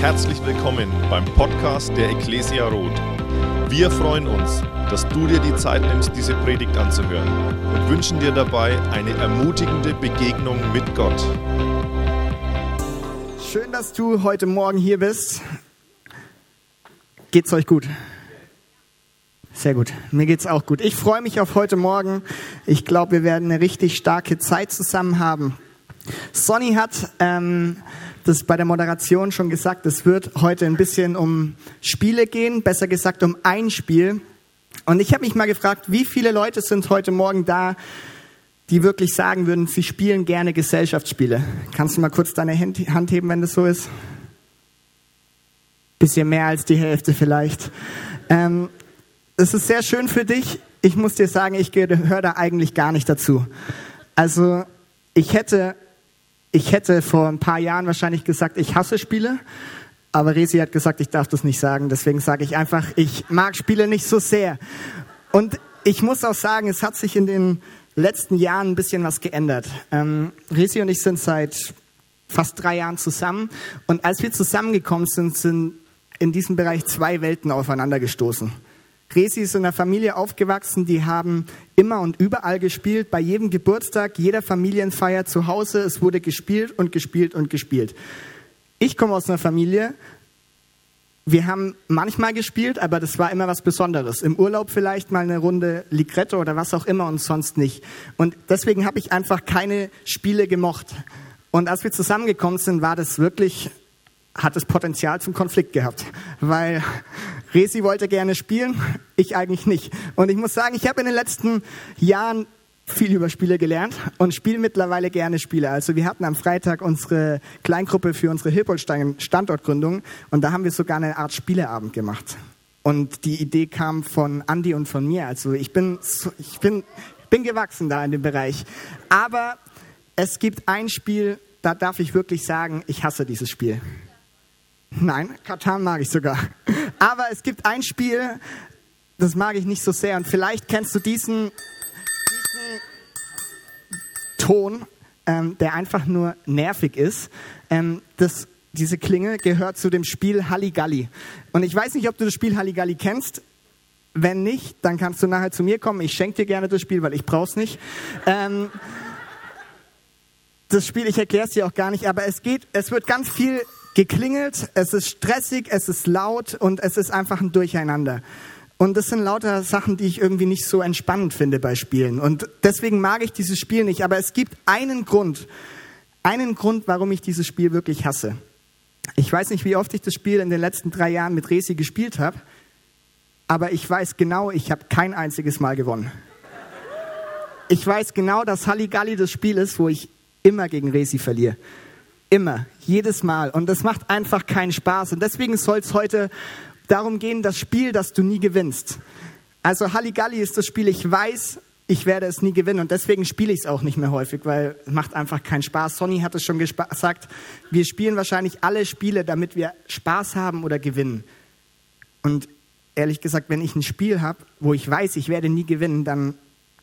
Herzlich willkommen beim Podcast der Ecclesia Roth. Wir freuen uns, dass du dir die Zeit nimmst, diese Predigt anzuhören und wünschen dir dabei eine ermutigende Begegnung mit Gott. Schön, dass du heute Morgen hier bist. Geht's euch gut? Sehr gut. Mir geht's auch gut. Ich freue mich auf heute Morgen. Ich glaube, wir werden eine richtig starke Zeit zusammen haben. Sonny hat ähm, das bei der Moderation schon gesagt. Es wird heute ein bisschen um Spiele gehen, besser gesagt um ein Spiel. Und ich habe mich mal gefragt, wie viele Leute sind heute Morgen da, die wirklich sagen würden, sie spielen gerne Gesellschaftsspiele. Kannst du mal kurz deine Hand heben, wenn das so ist? Bisschen mehr als die Hälfte vielleicht. Ähm, es ist sehr schön für dich. Ich muss dir sagen, ich gehöre da eigentlich gar nicht dazu. Also ich hätte, ich hätte vor ein paar Jahren wahrscheinlich gesagt, ich hasse Spiele. Aber Resi hat gesagt, ich darf das nicht sagen. Deswegen sage ich einfach, ich mag Spiele nicht so sehr. Und ich muss auch sagen, es hat sich in den letzten Jahren ein bisschen was geändert. Ähm, Resi und ich sind seit fast drei Jahren zusammen. Und als wir zusammengekommen sind, sind in diesem Bereich zwei Welten aufeinander gestoßen. Resi ist in einer Familie aufgewachsen, die haben immer und überall gespielt, bei jedem Geburtstag, jeder Familienfeier zu Hause. Es wurde gespielt und gespielt und gespielt. Ich komme aus einer Familie, wir haben manchmal gespielt, aber das war immer was Besonderes. Im Urlaub vielleicht mal eine Runde Ligretto oder was auch immer und sonst nicht. Und deswegen habe ich einfach keine Spiele gemocht. Und als wir zusammengekommen sind, war das wirklich, hat das Potenzial zum Konflikt gehabt. Weil Resi wollte gerne spielen, ich eigentlich nicht. Und ich muss sagen, ich habe in den letzten Jahren viel über Spiele gelernt und spiele mittlerweile gerne Spiele. Also wir hatten am Freitag unsere Kleingruppe für unsere Hilpolstein Standortgründung und da haben wir sogar eine Art Spieleabend gemacht. Und die Idee kam von Andy und von mir. Also ich bin, ich bin, bin gewachsen da in dem Bereich. Aber es gibt ein Spiel, da darf ich wirklich sagen, ich hasse dieses Spiel. Nein, Katan mag ich sogar. Aber es gibt ein Spiel, das mag ich nicht so sehr. Und vielleicht kennst du diesen Ton, ähm, der einfach nur nervig ist. Ähm, das, diese Klinge gehört zu dem Spiel Halligalli. Und ich weiß nicht, ob du das Spiel Halligalli kennst. Wenn nicht, dann kannst du nachher zu mir kommen. Ich schenke dir gerne das Spiel, weil ich brauch's nicht. Ähm, das Spiel, ich erkläre es dir auch gar nicht, aber es geht, es wird ganz viel geklingelt, es ist stressig, es ist laut und es ist einfach ein Durcheinander. Und das sind lauter Sachen, die ich irgendwie nicht so entspannend finde bei Spielen. Und deswegen mag ich dieses Spiel nicht. Aber es gibt einen Grund, einen Grund, warum ich dieses Spiel wirklich hasse. Ich weiß nicht, wie oft ich das Spiel in den letzten drei Jahren mit Resi gespielt habe, aber ich weiß genau, ich habe kein einziges Mal gewonnen. Ich weiß genau, dass Halligalli das Spiel ist, wo ich immer gegen Resi verliere. Immer, jedes Mal. Und das macht einfach keinen Spaß. Und deswegen soll es heute darum gehen, das Spiel, das du nie gewinnst. Also Halligalli ist das Spiel, ich weiß, ich werde es nie gewinnen und deswegen spiele ich es auch nicht mehr häufig, weil es macht einfach keinen Spaß. Sonny hat es schon gesagt, wir spielen wahrscheinlich alle Spiele, damit wir Spaß haben oder gewinnen. Und ehrlich gesagt, wenn ich ein Spiel habe, wo ich weiß, ich werde nie gewinnen, dann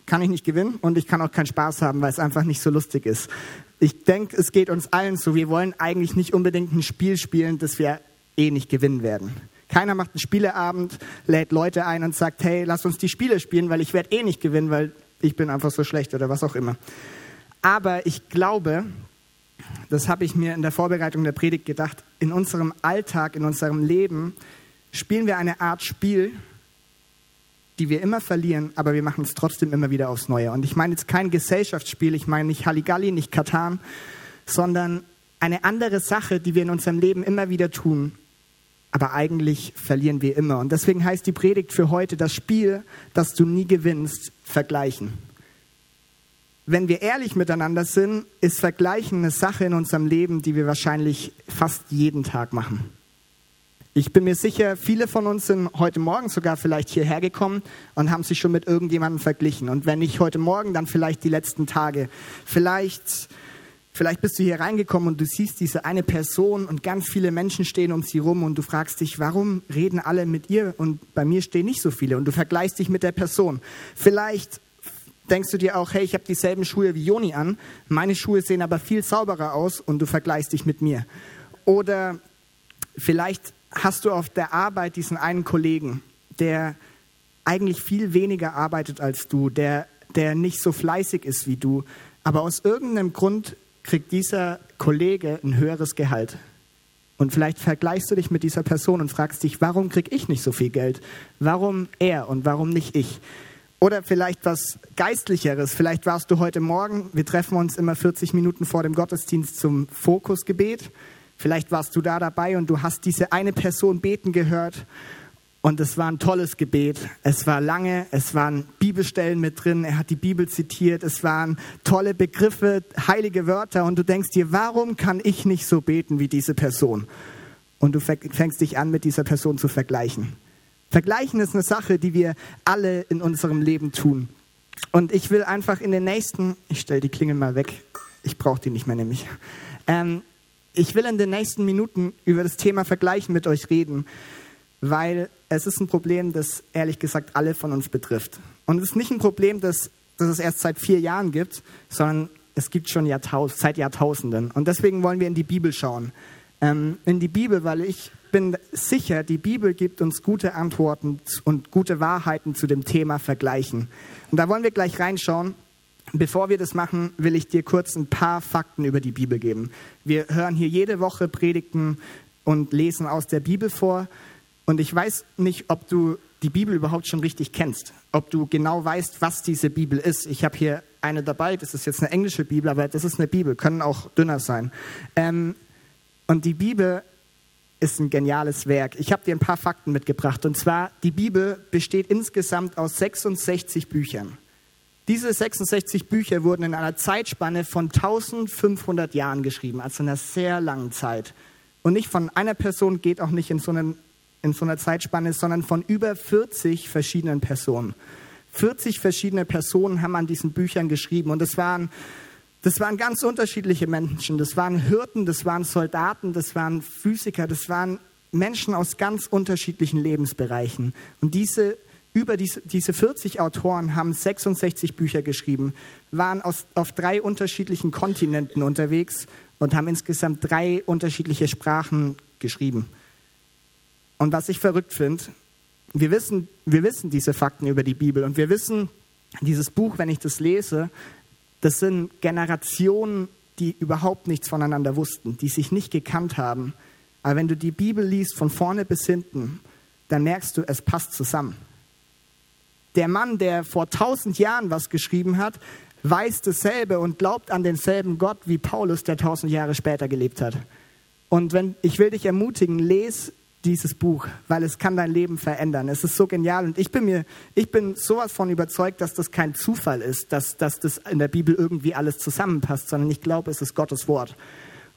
kann ich nicht gewinnen und ich kann auch keinen Spaß haben, weil es einfach nicht so lustig ist. Ich denke, es geht uns allen so. Wir wollen eigentlich nicht unbedingt ein Spiel spielen, das wir eh nicht gewinnen werden. Keiner macht einen Spieleabend, lädt Leute ein und sagt, hey, lass uns die Spiele spielen, weil ich werde eh nicht gewinnen, weil ich bin einfach so schlecht oder was auch immer. Aber ich glaube, das habe ich mir in der Vorbereitung der Predigt gedacht, in unserem Alltag, in unserem Leben spielen wir eine Art Spiel, die wir immer verlieren, aber wir machen es trotzdem immer wieder aufs Neue. Und ich meine jetzt kein Gesellschaftsspiel, ich meine nicht Halligalli, nicht Katan, sondern eine andere Sache, die wir in unserem Leben immer wieder tun, aber eigentlich verlieren wir immer. Und deswegen heißt die Predigt für heute, das Spiel, das du nie gewinnst, vergleichen. Wenn wir ehrlich miteinander sind, ist Vergleichen eine Sache in unserem Leben, die wir wahrscheinlich fast jeden Tag machen. Ich bin mir sicher, viele von uns sind heute Morgen sogar vielleicht hierher gekommen und haben sich schon mit irgendjemandem verglichen. Und wenn nicht heute Morgen, dann vielleicht die letzten Tage. Vielleicht Vielleicht bist du hier reingekommen und du siehst diese eine Person und ganz viele Menschen stehen um sie rum und du fragst dich, warum reden alle mit ihr und bei mir stehen nicht so viele und du vergleichst dich mit der Person. Vielleicht denkst du dir auch, hey, ich habe dieselben Schuhe wie Joni an, meine Schuhe sehen aber viel sauberer aus und du vergleichst dich mit mir. Oder Vielleicht hast du auf der Arbeit diesen einen Kollegen, der eigentlich viel weniger arbeitet als du, der, der nicht so fleißig ist wie du, aber aus irgendeinem Grund kriegt dieser Kollege ein höheres Gehalt. Und vielleicht vergleichst du dich mit dieser Person und fragst dich, warum kriege ich nicht so viel Geld? Warum er und warum nicht ich? Oder vielleicht was Geistlicheres. Vielleicht warst du heute Morgen, wir treffen uns immer 40 Minuten vor dem Gottesdienst zum Fokusgebet. Vielleicht warst du da dabei und du hast diese eine Person beten gehört und es war ein tolles Gebet. Es war lange, es waren Bibelstellen mit drin, er hat die Bibel zitiert, es waren tolle Begriffe, heilige Wörter und du denkst dir, warum kann ich nicht so beten wie diese Person? Und du fängst dich an, mit dieser Person zu vergleichen. Vergleichen ist eine Sache, die wir alle in unserem Leben tun. Und ich will einfach in den nächsten, ich stelle die Klingel mal weg, ich brauche die nicht mehr nämlich. Ähm, ich will in den nächsten Minuten über das Thema Vergleichen mit euch reden weil es ist ein Problem, das ehrlich gesagt alle von uns betrifft. Und es ist nicht ein Problem, das, das es erst seit vier Jahren gibt, sondern es gibt schon Jahrtaus seit Jahrtausenden. Und deswegen wollen wir in die Bibel schauen. Ähm, in die Bibel, weil ich bin sicher, die Bibel gibt uns gute Antworten und gute Wahrheiten zu dem Thema Vergleichen. Und da wollen wir gleich reinschauen. Bevor wir das machen, will ich dir kurz ein paar Fakten über die Bibel geben. Wir hören hier jede Woche Predigten und lesen aus der Bibel vor. Und ich weiß nicht, ob du die Bibel überhaupt schon richtig kennst, ob du genau weißt, was diese Bibel ist. Ich habe hier eine dabei, das ist jetzt eine englische Bibel, aber das ist eine Bibel, können auch dünner sein. Ähm, und die Bibel ist ein geniales Werk. Ich habe dir ein paar Fakten mitgebracht. Und zwar, die Bibel besteht insgesamt aus 66 Büchern. Diese 66 Bücher wurden in einer Zeitspanne von 1500 Jahren geschrieben, also in einer sehr langen Zeit. Und nicht von einer Person, geht auch nicht in so einen in so einer Zeitspanne, sondern von über 40 verschiedenen Personen. 40 verschiedene Personen haben an diesen Büchern geschrieben und das waren, das waren ganz unterschiedliche Menschen. Das waren Hirten, das waren Soldaten, das waren Physiker, das waren Menschen aus ganz unterschiedlichen Lebensbereichen. Und diese über diese, diese 40 Autoren haben 66 Bücher geschrieben, waren aus, auf drei unterschiedlichen Kontinenten unterwegs und haben insgesamt drei unterschiedliche Sprachen geschrieben. Und was ich verrückt finde, wir wissen, wir wissen diese Fakten über die Bibel und wir wissen, dieses Buch, wenn ich das lese, das sind Generationen, die überhaupt nichts voneinander wussten, die sich nicht gekannt haben. Aber wenn du die Bibel liest von vorne bis hinten, dann merkst du, es passt zusammen. Der Mann, der vor tausend Jahren was geschrieben hat, weiß dasselbe und glaubt an denselben Gott wie Paulus, der tausend Jahre später gelebt hat. Und wenn, ich will dich ermutigen, lese dieses Buch, weil es kann dein Leben verändern. Es ist so genial und ich bin mir, ich bin sowas von überzeugt, dass das kein Zufall ist, dass, dass das in der Bibel irgendwie alles zusammenpasst, sondern ich glaube, es ist Gottes Wort.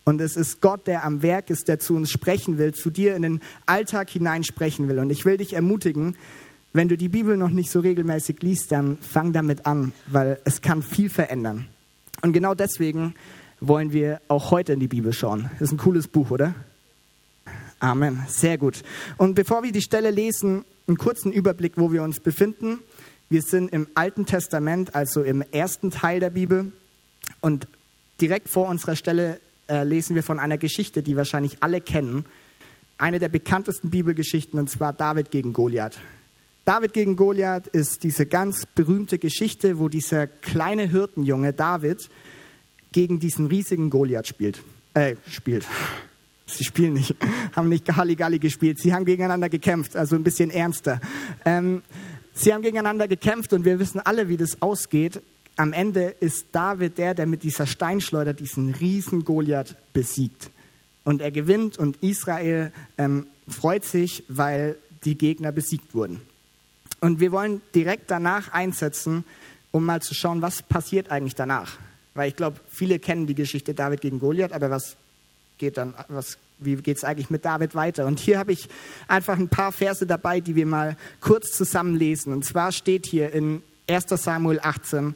Und es ist Gott, der am Werk ist, der zu uns sprechen will, zu dir in den Alltag hinein sprechen will. Und ich will dich ermutigen, wenn du die Bibel noch nicht so regelmäßig liest, dann fang damit an, weil es kann viel verändern. Und genau deswegen wollen wir auch heute in die Bibel schauen. Das ist ein cooles Buch, oder? Amen. Sehr gut. Und bevor wir die Stelle lesen, einen kurzen Überblick, wo wir uns befinden. Wir sind im Alten Testament, also im ersten Teil der Bibel. Und direkt vor unserer Stelle äh, lesen wir von einer Geschichte, die wahrscheinlich alle kennen. Eine der bekanntesten Bibelgeschichten, und zwar David gegen Goliath. David gegen Goliath ist diese ganz berühmte Geschichte, wo dieser kleine Hirtenjunge David gegen diesen riesigen Goliath spielt. Äh, spielt. Sie spielen nicht, haben nicht Halligalli gespielt. Sie haben gegeneinander gekämpft, also ein bisschen ernster. Ähm, sie haben gegeneinander gekämpft und wir wissen alle, wie das ausgeht. Am Ende ist David der, der mit dieser Steinschleuder diesen riesen Goliath besiegt. Und er gewinnt und Israel ähm, freut sich, weil die Gegner besiegt wurden. Und wir wollen direkt danach einsetzen, um mal zu schauen, was passiert eigentlich danach. Weil ich glaube, viele kennen die Geschichte David gegen Goliath, aber was geht dann, was, wie geht es eigentlich mit David weiter? Und hier habe ich einfach ein paar Verse dabei, die wir mal kurz zusammenlesen. Und zwar steht hier in 1 Samuel 18,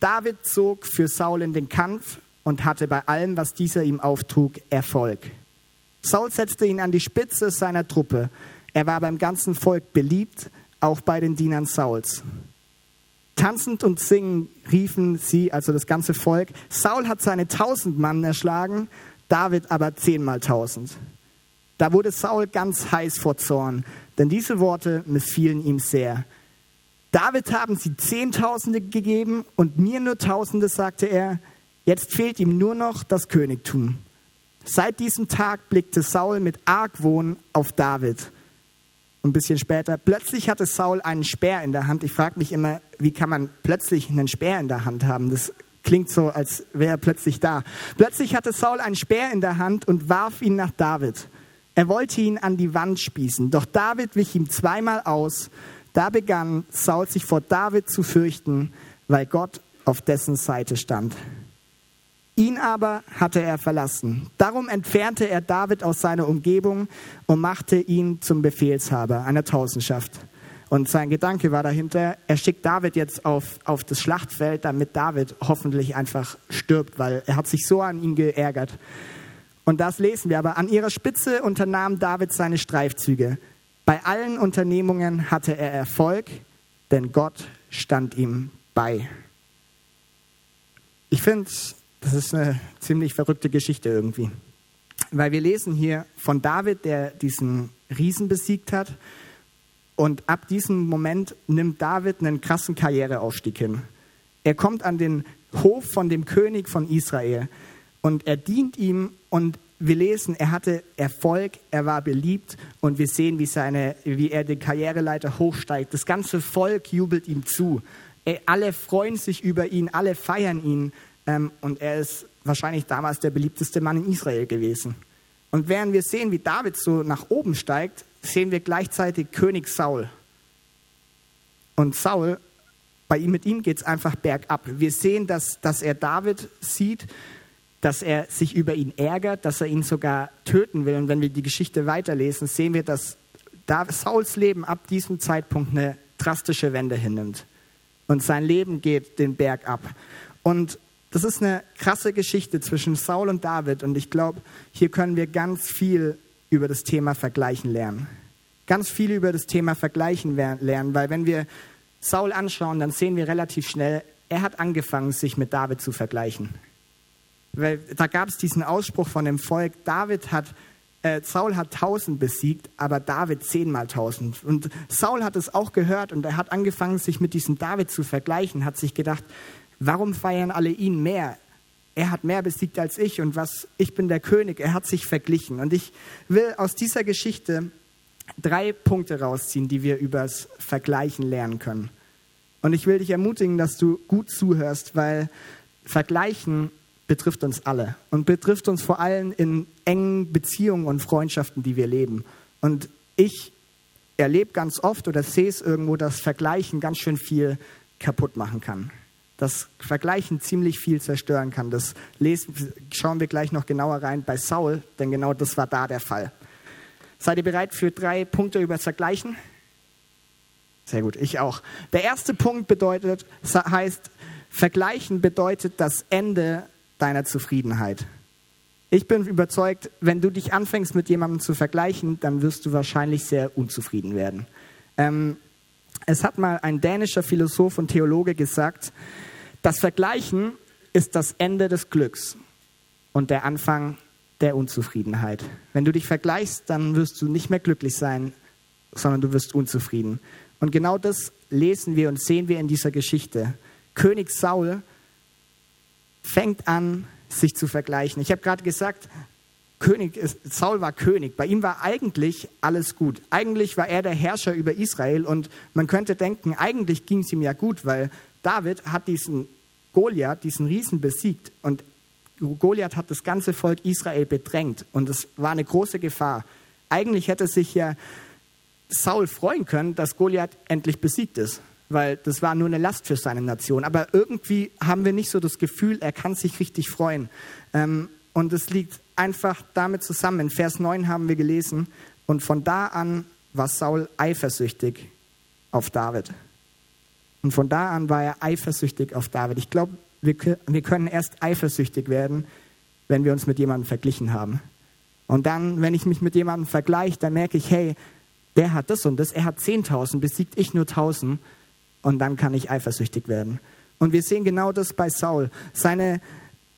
David zog für Saul in den Kampf und hatte bei allem, was dieser ihm auftrug, Erfolg. Saul setzte ihn an die Spitze seiner Truppe. Er war beim ganzen Volk beliebt, auch bei den Dienern Sauls. Tanzend und singend riefen sie, also das ganze Volk, Saul hat seine tausend Mann erschlagen David aber zehnmal tausend. Da wurde Saul ganz heiß vor Zorn, denn diese Worte missfielen ihm sehr. David haben sie Zehntausende gegeben und mir nur Tausende, sagte er. Jetzt fehlt ihm nur noch das Königtum. Seit diesem Tag blickte Saul mit Argwohn auf David. Ein bisschen später, plötzlich hatte Saul einen Speer in der Hand. Ich frage mich immer, wie kann man plötzlich einen Speer in der Hand haben? Das klingt so, als wäre er plötzlich da. Plötzlich hatte Saul einen Speer in der Hand und warf ihn nach David. Er wollte ihn an die Wand spießen, doch David wich ihm zweimal aus. Da begann Saul sich vor David zu fürchten, weil Gott auf dessen Seite stand. Ihn aber hatte er verlassen. Darum entfernte er David aus seiner Umgebung und machte ihn zum Befehlshaber einer Tausendschaft. Und sein Gedanke war dahinter, er schickt David jetzt auf, auf das Schlachtfeld, damit David hoffentlich einfach stirbt, weil er hat sich so an ihn geärgert. Und das lesen wir. Aber an ihrer Spitze unternahm David seine Streifzüge. Bei allen Unternehmungen hatte er Erfolg, denn Gott stand ihm bei. Ich finde, das ist eine ziemlich verrückte Geschichte irgendwie. Weil wir lesen hier von David, der diesen Riesen besiegt hat. Und ab diesem Moment nimmt David einen krassen Karriereaufstieg hin. Er kommt an den Hof von dem König von Israel und er dient ihm und wir lesen, er hatte Erfolg, er war beliebt und wir sehen, wie, seine, wie er den Karriereleiter hochsteigt. Das ganze Volk jubelt ihm zu. Alle freuen sich über ihn, alle feiern ihn. Ähm, und er ist wahrscheinlich damals der beliebteste Mann in Israel gewesen. Und während wir sehen, wie David so nach oben steigt, sehen wir gleichzeitig König Saul. Und Saul, bei ihm, mit ihm geht es einfach bergab. Wir sehen, dass, dass er David sieht, dass er sich über ihn ärgert, dass er ihn sogar töten will. Und wenn wir die Geschichte weiterlesen, sehen wir, dass Sauls Leben ab diesem Zeitpunkt eine drastische Wende hinnimmt. Und sein Leben geht den Berg ab. Und das ist eine krasse Geschichte zwischen Saul und David und ich glaube, hier können wir ganz viel über das Thema Vergleichen lernen. Ganz viel über das Thema Vergleichen lernen, weil wenn wir Saul anschauen, dann sehen wir relativ schnell, er hat angefangen, sich mit David zu vergleichen. Weil da gab es diesen Ausspruch von dem Volk, David hat, äh, Saul hat tausend besiegt, aber David zehnmal tausend. Und Saul hat es auch gehört und er hat angefangen, sich mit diesem David zu vergleichen, hat sich gedacht, Warum feiern alle ihn mehr? Er hat mehr besiegt als ich und was, ich bin der König. Er hat sich verglichen. Und ich will aus dieser Geschichte drei Punkte rausziehen, die wir übers Vergleichen lernen können. Und ich will dich ermutigen, dass du gut zuhörst, weil Vergleichen betrifft uns alle und betrifft uns vor allem in engen Beziehungen und Freundschaften, die wir leben. Und ich erlebe ganz oft oder sehe es irgendwo, dass Vergleichen ganz schön viel kaputt machen kann das Vergleichen ziemlich viel zerstören kann. Das lesen, schauen wir gleich noch genauer rein bei Saul, denn genau das war da der Fall. Seid ihr bereit für drei Punkte über das Vergleichen? Sehr gut, ich auch. Der erste Punkt bedeutet, heißt, Vergleichen bedeutet das Ende deiner Zufriedenheit. Ich bin überzeugt, wenn du dich anfängst mit jemandem zu vergleichen, dann wirst du wahrscheinlich sehr unzufrieden werden. Ähm, es hat mal ein dänischer Philosoph und Theologe gesagt, das Vergleichen ist das Ende des Glücks und der Anfang der Unzufriedenheit. Wenn du dich vergleichst, dann wirst du nicht mehr glücklich sein, sondern du wirst unzufrieden. Und genau das lesen wir und sehen wir in dieser Geschichte. König Saul fängt an, sich zu vergleichen. Ich habe gerade gesagt, König, Saul war König. Bei ihm war eigentlich alles gut. Eigentlich war er der Herrscher über Israel und man könnte denken, eigentlich ging es ihm ja gut, weil David hat diesen Goliath, diesen Riesen besiegt und Goliath hat das ganze Volk Israel bedrängt und es war eine große Gefahr. Eigentlich hätte sich ja Saul freuen können, dass Goliath endlich besiegt ist, weil das war nur eine Last für seine Nation. Aber irgendwie haben wir nicht so das Gefühl, er kann sich richtig freuen. Ähm, und es liegt einfach damit zusammen. In Vers 9 haben wir gelesen, und von da an war Saul eifersüchtig auf David. Und von da an war er eifersüchtig auf David. Ich glaube, wir, wir können erst eifersüchtig werden, wenn wir uns mit jemandem verglichen haben. Und dann, wenn ich mich mit jemandem vergleiche, dann merke ich, hey, der hat das und das, er hat 10.000, besiegt ich nur 1.000 und dann kann ich eifersüchtig werden. Und wir sehen genau das bei Saul. Seine,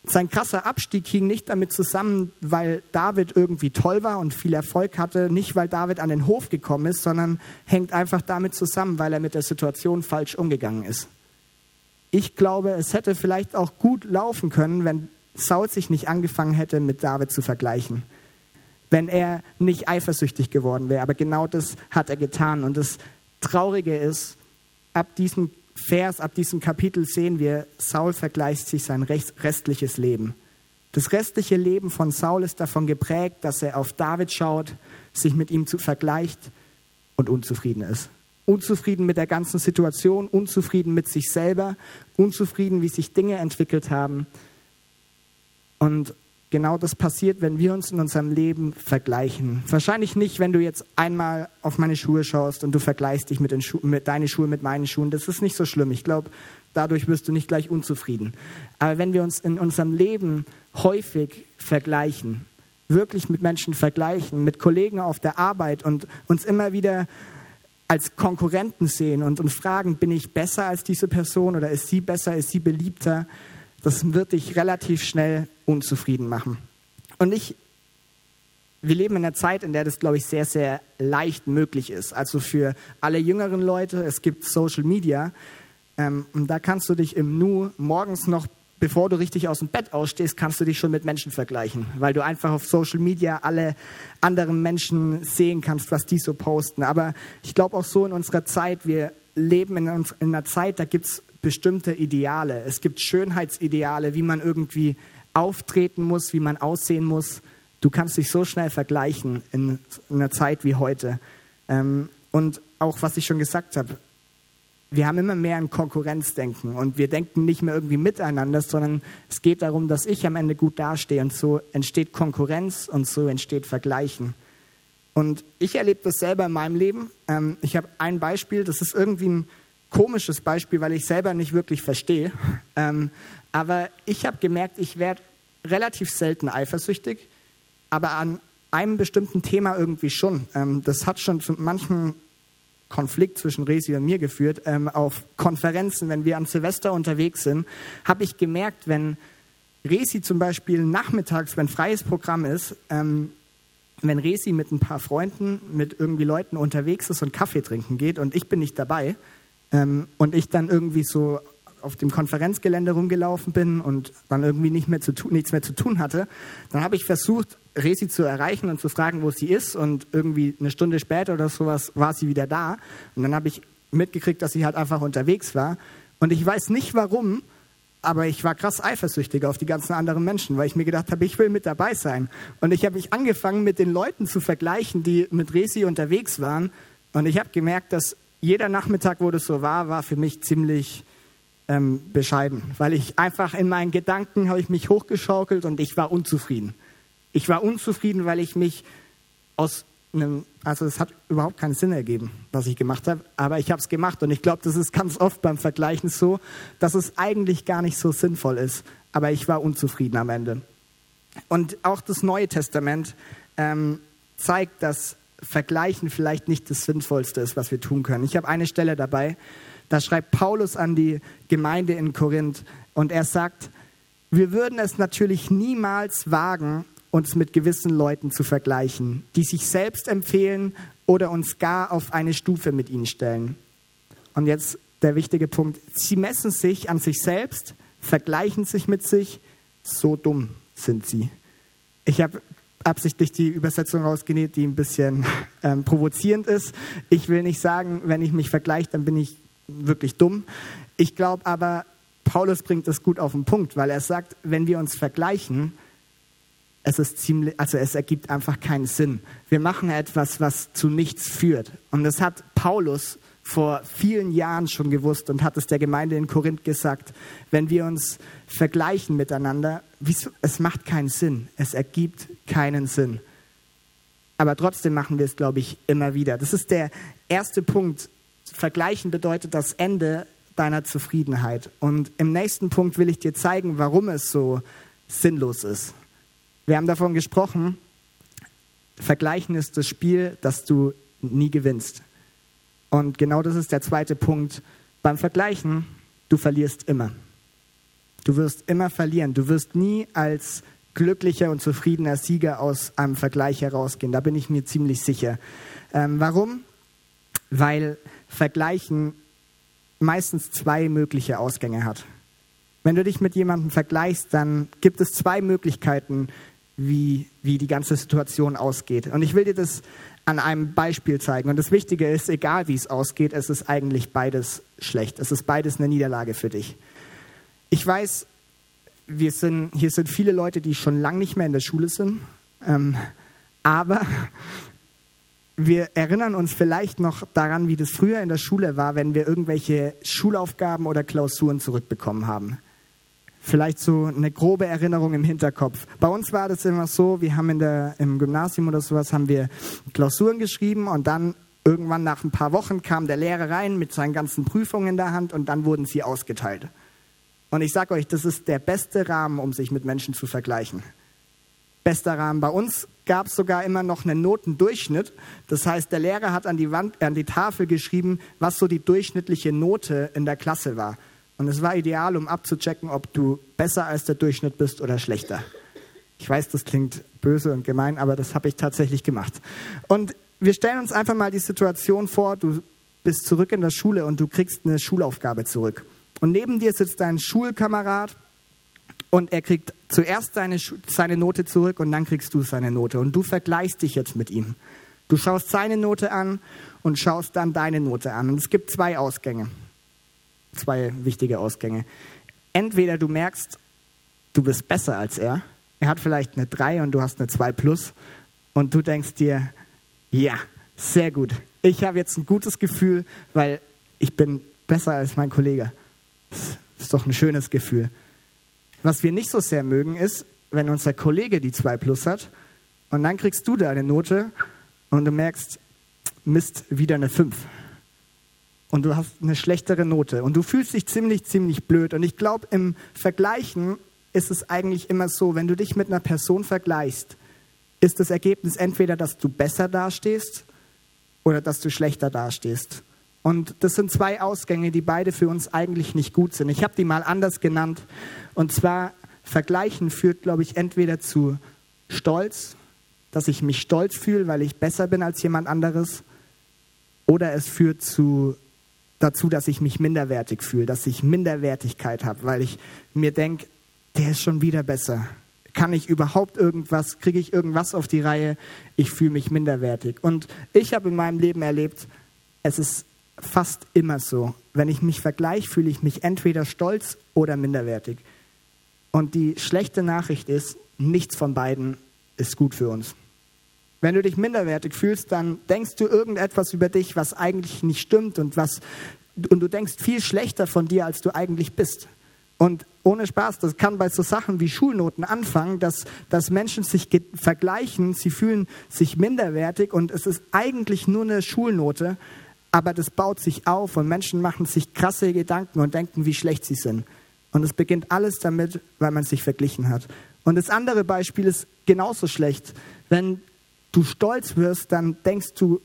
sein krasser Abstieg hing nicht damit zusammen, weil David irgendwie toll war und viel Erfolg hatte, nicht weil David an den Hof gekommen ist, sondern hängt einfach damit zusammen, weil er mit der Situation falsch umgegangen ist. Ich glaube, es hätte vielleicht auch gut laufen können, wenn Saul sich nicht angefangen hätte, mit David zu vergleichen. Wenn er nicht eifersüchtig geworden wäre. Aber genau das hat er getan. Und das Traurige ist, ab diesem Vers, ab diesem Kapitel sehen wir, Saul vergleicht sich sein restliches Leben. Das restliche Leben von Saul ist davon geprägt, dass er auf David schaut, sich mit ihm zu vergleicht und unzufrieden ist. Unzufrieden mit der ganzen Situation, unzufrieden mit sich selber, unzufrieden, wie sich Dinge entwickelt haben. Und genau das passiert, wenn wir uns in unserem Leben vergleichen. Wahrscheinlich nicht, wenn du jetzt einmal auf meine Schuhe schaust und du vergleichst dich mit, den Schu mit deine Schuhe mit meinen Schuhen. Das ist nicht so schlimm. Ich glaube, dadurch wirst du nicht gleich unzufrieden. Aber wenn wir uns in unserem Leben häufig vergleichen, wirklich mit Menschen vergleichen, mit Kollegen auf der Arbeit und uns immer wieder als Konkurrenten sehen und uns fragen, bin ich besser als diese Person oder ist sie besser, ist sie beliebter, das wird dich relativ schnell unzufrieden machen. Und ich, wir leben in einer Zeit, in der das, glaube ich, sehr, sehr leicht möglich ist. Also für alle jüngeren Leute, es gibt Social Media. Ähm, und da kannst du dich im Nu morgens noch, bevor du richtig aus dem Bett ausstehst, kannst du dich schon mit Menschen vergleichen, weil du einfach auf Social Media alle anderen Menschen sehen kannst, was die so posten. Aber ich glaube auch so in unserer Zeit, wir leben in, in einer Zeit, da gibt es bestimmte Ideale. Es gibt Schönheitsideale, wie man irgendwie auftreten muss, wie man aussehen muss. Du kannst dich so schnell vergleichen in, einer Zeit wie heute. Ähm, und auch, was ich schon gesagt habe, wir haben immer mehr ein Konkurrenzdenken und wir denken nicht mehr irgendwie miteinander, sondern es geht darum, dass ich am Ende gut dastehe und so entsteht Konkurrenz und so entsteht Vergleichen. Und ich erlebe das selber in meinem Leben. Ähm, ich habe ein Beispiel, das ist irgendwie ein komisches Beispiel, weil ich selber nicht wirklich verstehe. Ähm, aber ich habe gemerkt, ich werde relativ selten eifersüchtig, aber an einem bestimmten Thema irgendwie schon. Ähm, das hat schon zu manchem Konflikt zwischen Resi und mir geführt. Ähm, auf Konferenzen, wenn wir an Silvester unterwegs sind, habe ich gemerkt, wenn Resi zum Beispiel nachmittags, wenn freies Programm ist, ähm, wenn Resi mit ein paar Freunden, mit irgendwie Leuten unterwegs ist und Kaffee trinken geht und ich bin nicht dabei ähm, und ich dann irgendwie so auf dem Konferenzgelände rumgelaufen bin und dann irgendwie nicht mehr zu tun, nichts mehr zu tun hatte, dann habe ich versucht, Resi zu erreichen und zu fragen, wo sie ist. Und irgendwie eine Stunde später oder sowas war sie wieder da. Und dann habe ich mitgekriegt, dass sie halt einfach unterwegs war. Und ich weiß nicht warum, aber ich war krass eifersüchtig auf die ganzen anderen Menschen, weil ich mir gedacht habe, ich will mit dabei sein. Und ich habe mich angefangen, mit den Leuten zu vergleichen, die mit Resi unterwegs waren. Und ich habe gemerkt, dass jeder Nachmittag, wo das so war, war für mich ziemlich ähm, bescheiden, weil ich einfach in meinen Gedanken habe ich mich hochgeschaukelt und ich war unzufrieden. Ich war unzufrieden, weil ich mich aus einem, also es hat überhaupt keinen Sinn ergeben, was ich gemacht habe, aber ich habe es gemacht und ich glaube, das ist ganz oft beim Vergleichen so, dass es eigentlich gar nicht so sinnvoll ist, aber ich war unzufrieden am Ende. Und auch das Neue Testament ähm, zeigt, dass Vergleichen vielleicht nicht das Sinnvollste ist, was wir tun können. Ich habe eine Stelle dabei, da schreibt Paulus an die Gemeinde in Korinth und er sagt, wir würden es natürlich niemals wagen, uns mit gewissen Leuten zu vergleichen, die sich selbst empfehlen oder uns gar auf eine Stufe mit ihnen stellen. Und jetzt der wichtige Punkt, sie messen sich an sich selbst, vergleichen sich mit sich, so dumm sind sie. Ich habe absichtlich die Übersetzung rausgenäht, die ein bisschen ähm, provozierend ist. Ich will nicht sagen, wenn ich mich vergleiche, dann bin ich wirklich dumm. Ich glaube aber, Paulus bringt es gut auf den Punkt, weil er sagt, wenn wir uns vergleichen, es ist ziemlich, also es ergibt einfach keinen Sinn. Wir machen etwas, was zu nichts führt. Und das hat Paulus vor vielen Jahren schon gewusst und hat es der Gemeinde in Korinth gesagt. Wenn wir uns vergleichen miteinander, es macht keinen Sinn. Es ergibt keinen Sinn. Aber trotzdem machen wir es, glaube ich, immer wieder. Das ist der erste Punkt, Vergleichen bedeutet das Ende deiner Zufriedenheit. Und im nächsten Punkt will ich dir zeigen, warum es so sinnlos ist. Wir haben davon gesprochen, Vergleichen ist das Spiel, das du nie gewinnst. Und genau das ist der zweite Punkt. Beim Vergleichen, du verlierst immer. Du wirst immer verlieren. Du wirst nie als glücklicher und zufriedener Sieger aus einem Vergleich herausgehen. Da bin ich mir ziemlich sicher. Ähm, warum? Weil Vergleichen meistens zwei mögliche Ausgänge hat. Wenn du dich mit jemandem vergleichst, dann gibt es zwei Möglichkeiten, wie, wie die ganze Situation ausgeht. Und ich will dir das an einem Beispiel zeigen. Und das Wichtige ist, egal wie es ausgeht, es ist eigentlich beides schlecht. Es ist beides eine Niederlage für dich. Ich weiß, wir sind, hier sind viele Leute, die schon lange nicht mehr in der Schule sind. Ähm, aber wir erinnern uns vielleicht noch daran, wie das früher in der Schule war, wenn wir irgendwelche Schulaufgaben oder Klausuren zurückbekommen haben. Vielleicht so eine grobe Erinnerung im Hinterkopf. Bei uns war das immer so, wir haben in der, im Gymnasium oder sowas haben wir Klausuren geschrieben und dann irgendwann nach ein paar Wochen kam der Lehrer rein mit seinen ganzen Prüfungen in der Hand und dann wurden sie ausgeteilt. Und ich sage euch, das ist der beste Rahmen, um sich mit Menschen zu vergleichen. Bester Rahmen. Bei uns gab es sogar immer noch einen Notendurchschnitt. Das heißt, der Lehrer hat an die, Wand, an die Tafel geschrieben, was so die durchschnittliche Note in der Klasse war. Und es war ideal, um abzuchecken, ob du besser als der Durchschnitt bist oder schlechter. Ich weiß, das klingt böse und gemein, aber das habe ich tatsächlich gemacht. Und wir stellen uns einfach mal die Situation vor, du bist zurück in der Schule und du kriegst eine Schulaufgabe zurück. Und neben dir sitzt dein Schulkamerad und er kriegt zuerst seine, seine Note zurück und dann kriegst du seine Note. Und du vergleichst dich jetzt mit ihm. Du schaust seine Note an und schaust dann deine Note an. Und es gibt zwei Ausgänge. Zwei wichtige Ausgänge. Entweder du merkst, du bist besser als er. Er hat vielleicht eine 3 und du hast eine 2 plus. Und du denkst dir, ja, sehr gut. Ich habe jetzt ein gutes Gefühl, weil ich bin besser als mein Kollege. Das ist doch ein schönes Gefühl. Was wir nicht so sehr mögen, ist, wenn unser Kollege die 2 plus hat und dann kriegst du deine Note und du merkst, Mist, wieder eine 5. Und du hast eine schlechtere Note und du fühlst dich ziemlich, ziemlich blöd. Und ich glaube, im Vergleichen ist es eigentlich immer so, wenn du dich mit einer Person vergleichst, ist das Ergebnis entweder, dass du besser dastehst oder dass du schlechter dastehst. Und das sind zwei Ausgänge, die beide für uns eigentlich nicht gut sind. Ich habe die mal anders genannt. Und zwar, Vergleichen führt, glaube ich, entweder zu Stolz, dass ich mich stolz fühle, weil ich besser bin als jemand anderes, oder es führt zu, dazu, dass ich mich minderwertig fühle, dass ich Minderwertigkeit habe, weil ich mir denke, der ist schon wieder besser. Kann ich überhaupt irgendwas, kriege ich irgendwas auf die Reihe? Ich fühle mich minderwertig. Und ich habe in meinem Leben erlebt, es ist fast immer so. Wenn ich mich vergleiche, fühle ich mich entweder stolz oder minderwertig. Und die schlechte Nachricht ist, nichts von beiden ist gut für uns. Wenn du dich minderwertig fühlst, dann denkst du irgendetwas über dich, was eigentlich nicht stimmt und was und du denkst viel schlechter von dir, als du eigentlich bist. Und ohne Spaß, das kann bei so Sachen wie Schulnoten anfangen, dass, dass Menschen sich vergleichen, sie fühlen sich minderwertig und es ist eigentlich nur eine Schulnote aber das baut sich auf und Menschen machen sich krasse Gedanken und denken, wie schlecht sie sind. Und es beginnt alles damit, weil man sich verglichen hat. Und das andere Beispiel ist genauso schlecht. Wenn du stolz wirst, dann denkst du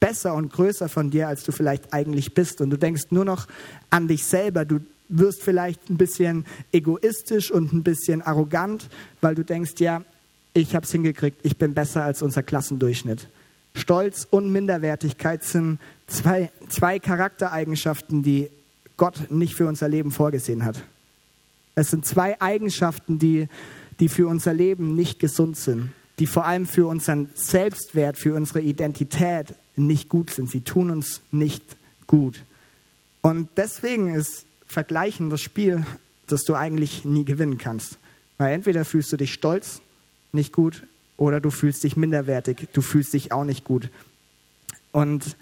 besser und größer von dir, als du vielleicht eigentlich bist. Und du denkst nur noch an dich selber. Du wirst vielleicht ein bisschen egoistisch und ein bisschen arrogant, weil du denkst, ja, ich habe es hingekriegt, ich bin besser als unser Klassendurchschnitt. Stolz und Minderwertigkeit sind zwei, zwei Charaktereigenschaften, die Gott nicht für unser Leben vorgesehen hat. Es sind zwei Eigenschaften, die, die für unser Leben nicht gesund sind, die vor allem für unseren Selbstwert, für unsere Identität nicht gut sind. Sie tun uns nicht gut. Und deswegen ist Vergleichen das Spiel, das du eigentlich nie gewinnen kannst. Weil entweder fühlst du dich stolz, nicht gut, oder du fühlst dich minderwertig, du fühlst dich auch nicht gut. Und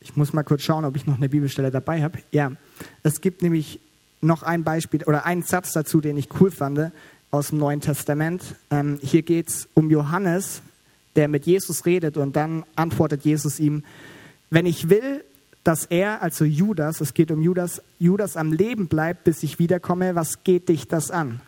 ich muss mal kurz schauen, ob ich noch eine Bibelstelle dabei habe. Ja, es gibt nämlich noch ein Beispiel oder einen Satz dazu, den ich cool fand aus dem Neuen Testament. Ähm, hier geht es um Johannes, der mit Jesus redet und dann antwortet Jesus ihm, wenn ich will, dass er, also Judas, es geht um Judas, Judas am Leben bleibt, bis ich wiederkomme, was geht dich das an?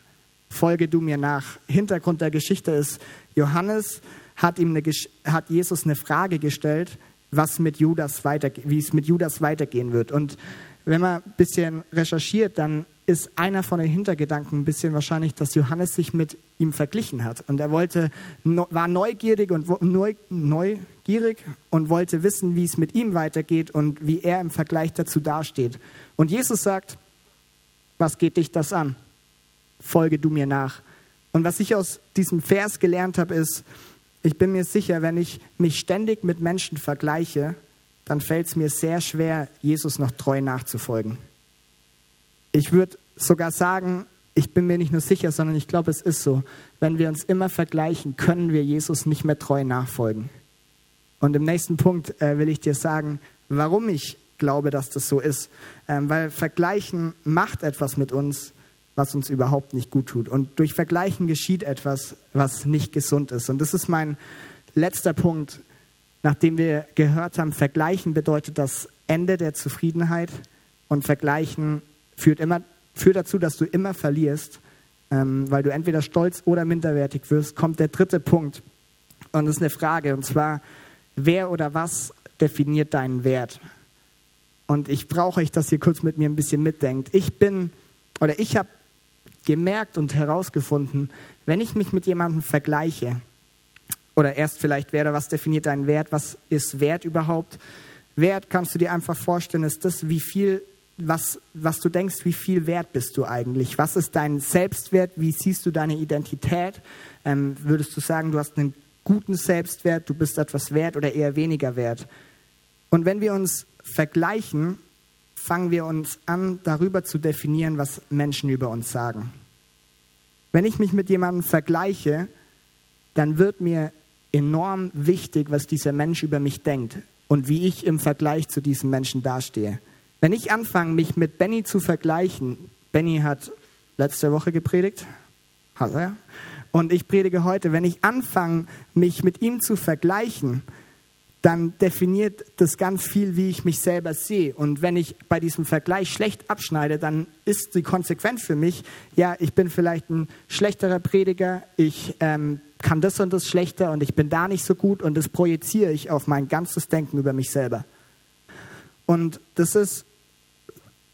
folge du mir nach. Hintergrund der Geschichte ist, Johannes hat, ihm eine, hat Jesus eine Frage gestellt, was mit Judas weiter, wie es mit Judas weitergehen wird. Und wenn man ein bisschen recherchiert, dann ist einer von den Hintergedanken ein bisschen wahrscheinlich, dass Johannes sich mit ihm verglichen hat. Und er wollte, war neugierig und neu, neugierig und wollte wissen, wie es mit ihm weitergeht und wie er im Vergleich dazu dasteht. Und Jesus sagt, was geht dich das an? Folge du mir nach. Und was ich aus diesem Vers gelernt habe, ist, ich bin mir sicher, wenn ich mich ständig mit Menschen vergleiche, dann fällt es mir sehr schwer, Jesus noch treu nachzufolgen. Ich würde sogar sagen, ich bin mir nicht nur sicher, sondern ich glaube, es ist so. Wenn wir uns immer vergleichen, können wir Jesus nicht mehr treu nachfolgen. Und im nächsten Punkt äh, will ich dir sagen, warum ich glaube, dass das so ist. Ähm, weil Vergleichen macht etwas mit uns, was uns überhaupt nicht gut tut. Und durch Vergleichen geschieht etwas, was nicht gesund ist. Und das ist mein letzter Punkt, nachdem wir gehört haben, Vergleichen bedeutet das Ende der Zufriedenheit und Vergleichen führt, immer, führt dazu, dass du immer verlierst, ähm, weil du entweder stolz oder minderwertig wirst, kommt der dritte Punkt. Und das ist eine Frage, und zwar, wer oder was definiert deinen Wert? Und ich brauche euch, dass ihr kurz mit mir ein bisschen mitdenkt. Ich bin, oder ich habe gemerkt und herausgefunden, wenn ich mich mit jemandem vergleiche, oder erst vielleicht wer oder was definiert deinen Wert, was ist Wert überhaupt? Wert kannst du dir einfach vorstellen, ist das, wie viel was, was du denkst, wie viel wert bist du eigentlich? Was ist dein Selbstwert? Wie siehst du deine Identität? Ähm, würdest du sagen, du hast einen guten Selbstwert, du bist etwas wert oder eher weniger wert? Und wenn wir uns vergleichen, fangen wir uns an, darüber zu definieren, was Menschen über uns sagen. Wenn ich mich mit jemandem vergleiche, dann wird mir enorm wichtig, was dieser Mensch über mich denkt und wie ich im Vergleich zu diesem Menschen dastehe. Wenn ich anfange, mich mit Benny zu vergleichen, Benny hat letzte Woche gepredigt, hat er, und ich predige heute, wenn ich anfange, mich mit ihm zu vergleichen, dann definiert das ganz viel, wie ich mich selber sehe. Und wenn ich bei diesem Vergleich schlecht abschneide, dann ist die Konsequenz für mich, ja, ich bin vielleicht ein schlechterer Prediger, ich ähm, kann das und das schlechter und ich bin da nicht so gut und das projiziere ich auf mein ganzes Denken über mich selber. Und das ist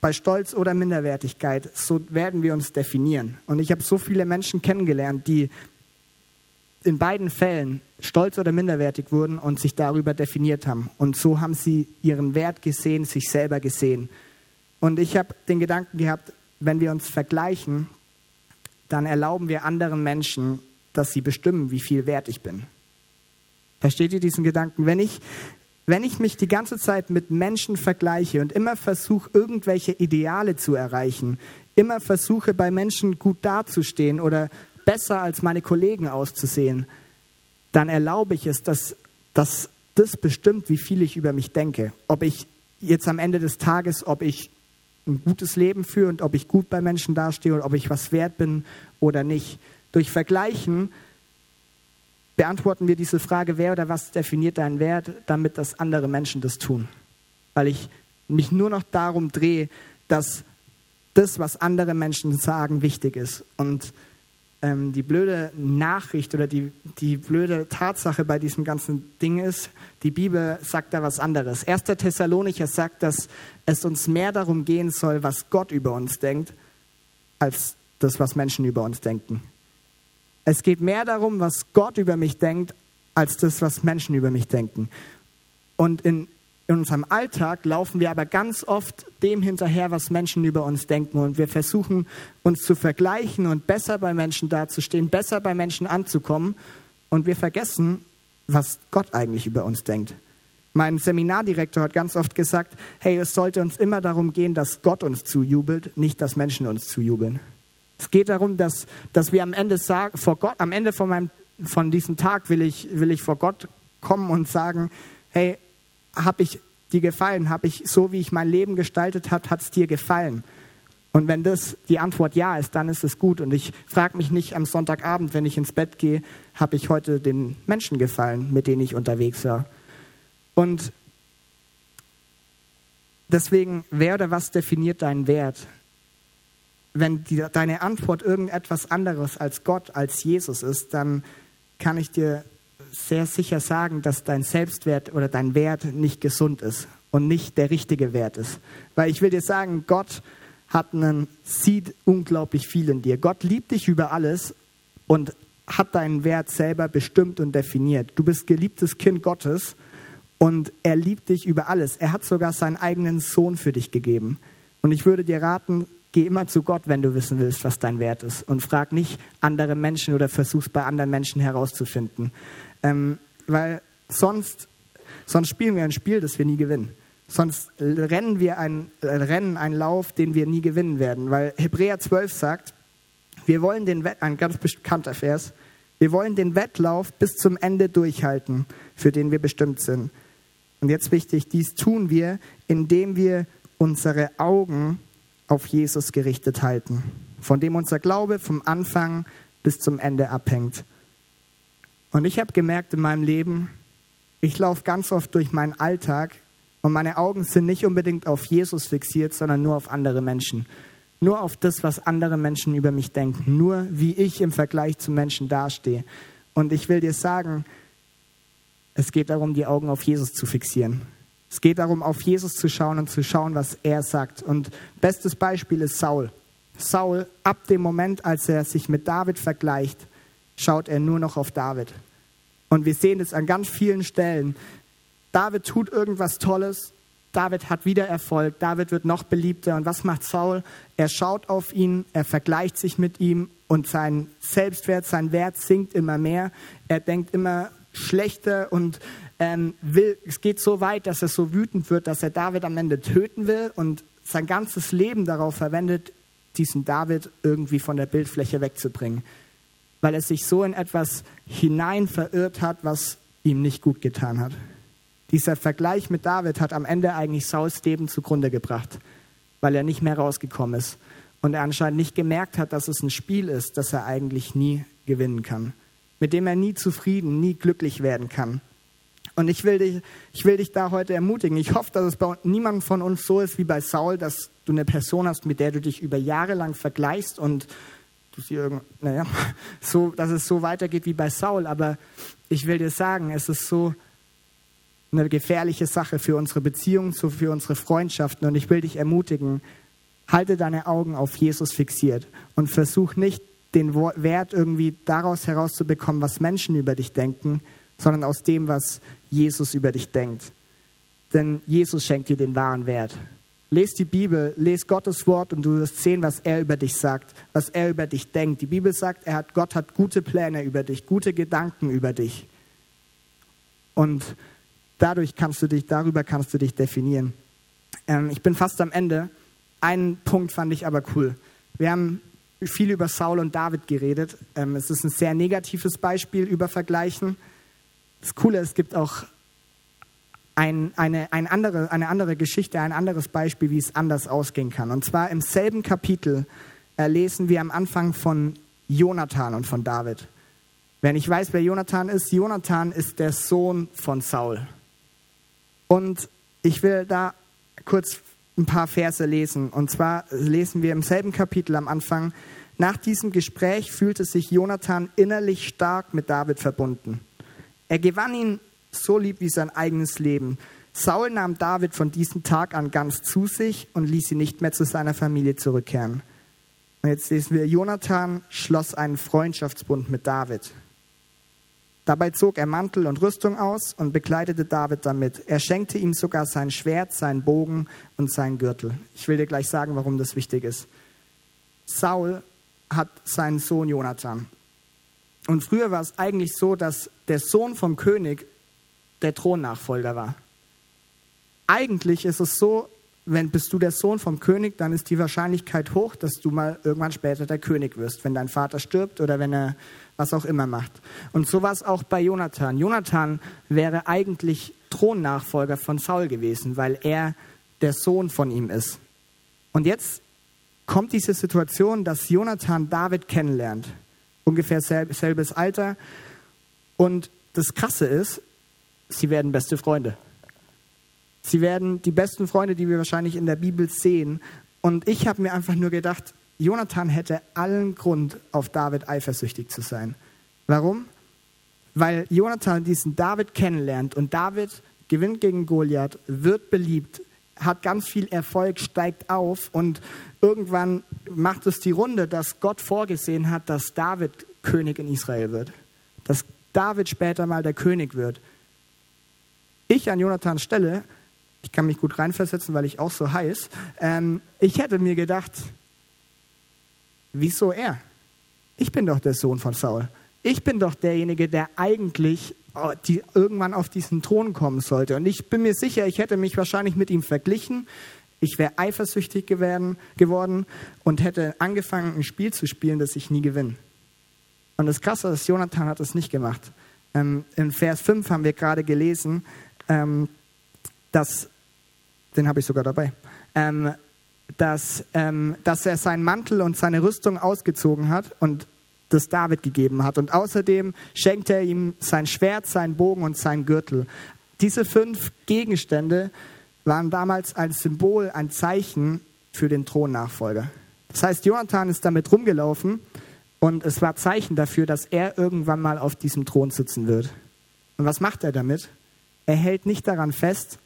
bei Stolz oder Minderwertigkeit, so werden wir uns definieren. Und ich habe so viele Menschen kennengelernt, die in beiden Fällen stolz oder minderwertig wurden und sich darüber definiert haben. Und so haben sie ihren Wert gesehen, sich selber gesehen. Und ich habe den Gedanken gehabt, wenn wir uns vergleichen, dann erlauben wir anderen Menschen, dass sie bestimmen, wie viel wert ich bin. Versteht ihr diesen Gedanken? Wenn ich wenn ich mich die ganze Zeit mit Menschen vergleiche und immer versuche, irgendwelche Ideale zu erreichen, immer versuche, bei Menschen gut dazustehen oder besser als meine Kollegen auszusehen, dann erlaube ich es, dass, dass das bestimmt, wie viel ich über mich denke. Ob ich jetzt am Ende des Tages, ob ich ein gutes Leben führe und ob ich gut bei Menschen dastehe und ob ich was wert bin oder nicht. Durch Vergleichen beantworten wir diese Frage, wer oder was definiert deinen Wert, damit dass andere Menschen das tun. Weil ich mich nur noch darum drehe, dass das, was andere Menschen sagen, wichtig ist. Und ähm, die blöde Nachricht oder die, die blöde Tatsache bei diesem ganzen Ding ist, die Bibel sagt da was anderes. Erster Thessalonicher sagt, dass es uns mehr darum gehen soll, was Gott über uns denkt, als das, was Menschen über uns denken. Es geht mehr darum, was Gott über mich denkt, als das, was Menschen über mich denken. Und in, in unserem Alltag laufen wir aber ganz oft dem hinterher, was Menschen über uns denken. Und wir versuchen uns zu vergleichen und besser bei Menschen dazustehen, besser bei Menschen anzukommen. Und wir vergessen, was Gott eigentlich über uns denkt. Mein Seminardirektor hat ganz oft gesagt, hey, es sollte uns immer darum gehen, dass Gott uns zujubelt, nicht dass Menschen uns zujubeln. Es geht darum, dass, dass wir am Ende sagen, vor Gott, am Ende von, meinem, von diesem Tag will ich, will ich vor Gott kommen und sagen, hey, habe ich dir gefallen? Habe ich so, wie ich mein Leben gestaltet habe, hat es dir gefallen? Und wenn das die Antwort ja ist, dann ist es gut. Und ich frage mich nicht am Sonntagabend, wenn ich ins Bett gehe, habe ich heute den Menschen gefallen, mit denen ich unterwegs war. Und deswegen, wer oder was definiert deinen Wert? Wenn die, deine Antwort irgendetwas anderes als Gott, als Jesus ist, dann kann ich dir sehr sicher sagen, dass dein Selbstwert oder dein Wert nicht gesund ist und nicht der richtige Wert ist. Weil ich will dir sagen, Gott hat einen, sieht unglaublich viel in dir. Gott liebt dich über alles und hat deinen Wert selber bestimmt und definiert. Du bist geliebtes Kind Gottes und er liebt dich über alles. Er hat sogar seinen eigenen Sohn für dich gegeben. Und ich würde dir raten, geh immer zu Gott, wenn du wissen willst, was dein Wert ist. Und frag nicht andere Menschen oder versuch's bei anderen Menschen herauszufinden. Ähm, weil sonst, sonst spielen wir ein Spiel, das wir nie gewinnen. Sonst rennen wir ein äh, Rennen, einen Lauf, den wir nie gewinnen werden. Weil Hebräer 12 sagt, wir wollen den Wett, ein ganz bekannter Vers, wir wollen den Wettlauf bis zum Ende durchhalten, für den wir bestimmt sind. Und jetzt wichtig, dies tun wir, indem wir unsere Augen auf Jesus gerichtet halten, von dem unser Glaube vom Anfang bis zum Ende abhängt. Und ich habe gemerkt in meinem Leben, ich laufe ganz oft durch meinen Alltag und meine Augen sind nicht unbedingt auf Jesus fixiert, sondern nur auf andere Menschen. Nur auf das, was andere Menschen über mich denken. Nur wie ich im Vergleich zu Menschen dastehe. Und ich will dir sagen, es geht darum, die Augen auf Jesus zu fixieren. Es geht darum, auf Jesus zu schauen und zu schauen, was er sagt. Und bestes Beispiel ist Saul. Saul, ab dem Moment, als er sich mit David vergleicht, schaut er nur noch auf David. Und wir sehen es an ganz vielen Stellen. David tut irgendwas Tolles, David hat wieder Erfolg, David wird noch beliebter. Und was macht Saul? Er schaut auf ihn, er vergleicht sich mit ihm und sein Selbstwert, sein Wert sinkt immer mehr. Er denkt immer schlechter und ähm, will, es geht so weit, dass er so wütend wird, dass er David am Ende töten will und sein ganzes Leben darauf verwendet, diesen David irgendwie von der Bildfläche wegzubringen, weil er sich so in etwas hinein verirrt hat, was ihm nicht gut getan hat. Dieser Vergleich mit David hat am Ende eigentlich Sauls Leben zugrunde gebracht, weil er nicht mehr rausgekommen ist und er anscheinend nicht gemerkt hat, dass es ein Spiel ist, das er eigentlich nie gewinnen kann, mit dem er nie zufrieden, nie glücklich werden kann. Und ich will dich, ich will dich da heute ermutigen. Ich hoffe, dass es bei niemandem von uns so ist wie bei Saul, dass du eine Person hast, mit der du dich über Jahre lang vergleichst und du sie irgend, naja, so, dass es so weitergeht wie bei Saul. Aber ich will dir sagen, es ist so, eine gefährliche Sache für unsere Beziehungen, für unsere Freundschaften. Und ich will dich ermutigen, halte deine Augen auf Jesus fixiert und versuch nicht den Wert irgendwie daraus herauszubekommen, was Menschen über dich denken, sondern aus dem, was Jesus über dich denkt. Denn Jesus schenkt dir den wahren Wert. Lies die Bibel, lies Gottes Wort und du wirst sehen, was er über dich sagt, was er über dich denkt. Die Bibel sagt, er hat, Gott hat gute Pläne über dich, gute Gedanken über dich. Und dadurch kannst du dich, darüber kannst du dich definieren. Ähm, ich bin fast am Ende. Einen Punkt fand ich aber cool. Wir haben viel über Saul und David geredet. Ähm, es ist ein sehr negatives Beispiel über Vergleichen. Das Coole, es gibt auch ein, eine, ein andere, eine andere Geschichte, ein anderes Beispiel, wie es anders ausgehen kann. Und zwar im selben Kapitel äh, lesen wir am Anfang von Jonathan und von David. Wer nicht weiß, wer Jonathan ist, Jonathan ist der Sohn von Saul. Und ich will da kurz ein paar Verse lesen. Und zwar lesen wir im selben Kapitel am Anfang, nach diesem Gespräch fühlte sich Jonathan innerlich stark mit David verbunden. Er gewann ihn so lieb wie sein eigenes Leben. Saul nahm David von diesem Tag an ganz zu sich und ließ ihn nicht mehr zu seiner Familie zurückkehren. Und jetzt lesen wir, Jonathan schloss einen Freundschaftsbund mit David. Dabei zog er Mantel und Rüstung aus und bekleidete David damit. Er schenkte ihm sogar sein Schwert, seinen Bogen und seinen Gürtel. Ich will dir gleich sagen, warum das wichtig ist. Saul hat seinen Sohn Jonathan. Und früher war es eigentlich so, dass der Sohn vom König der Thronnachfolger war. Eigentlich ist es so, wenn bist du der Sohn vom König, dann ist die Wahrscheinlichkeit hoch, dass du mal irgendwann später der König wirst, wenn dein Vater stirbt oder wenn er was auch immer macht. Und so war es auch bei Jonathan. Jonathan wäre eigentlich Thronnachfolger von Saul gewesen, weil er der Sohn von ihm ist. Und jetzt kommt diese Situation, dass Jonathan David kennenlernt. Ungefähr selbes Alter. Und das Krasse ist, sie werden beste Freunde. Sie werden die besten Freunde, die wir wahrscheinlich in der Bibel sehen. Und ich habe mir einfach nur gedacht, Jonathan hätte allen Grund, auf David eifersüchtig zu sein. Warum? Weil Jonathan diesen David kennenlernt und David gewinnt gegen Goliath, wird beliebt, hat ganz viel Erfolg, steigt auf und irgendwann macht es die Runde, dass Gott vorgesehen hat, dass David König in Israel wird. Dass David später mal der König wird. Ich an Jonathans Stelle, ich kann mich gut reinversetzen, weil ich auch so heiß, ähm, ich hätte mir gedacht, wieso er? Ich bin doch der Sohn von Saul. Ich bin doch derjenige, der eigentlich die irgendwann auf diesen Thron kommen sollte. Und ich bin mir sicher, ich hätte mich wahrscheinlich mit ihm verglichen. Ich wäre eifersüchtig geworden, geworden und hätte angefangen, ein Spiel zu spielen, das ich nie gewinne. Und das Krasse ist, Jonathan hat es nicht gemacht. Ähm, in Vers 5 haben wir gerade gelesen, ähm, dass, den habe ich sogar dabei, ähm, dass, ähm, dass er seinen Mantel und seine Rüstung ausgezogen hat und das David gegeben hat. Und außerdem schenkt er ihm sein Schwert, seinen Bogen und seinen Gürtel. Diese fünf Gegenstände waren damals ein Symbol, ein Zeichen für den Thronnachfolger. Das heißt, Jonathan ist damit rumgelaufen und es war Zeichen dafür, dass er irgendwann mal auf diesem Thron sitzen wird. Und was macht er damit? Er hält nicht daran fest,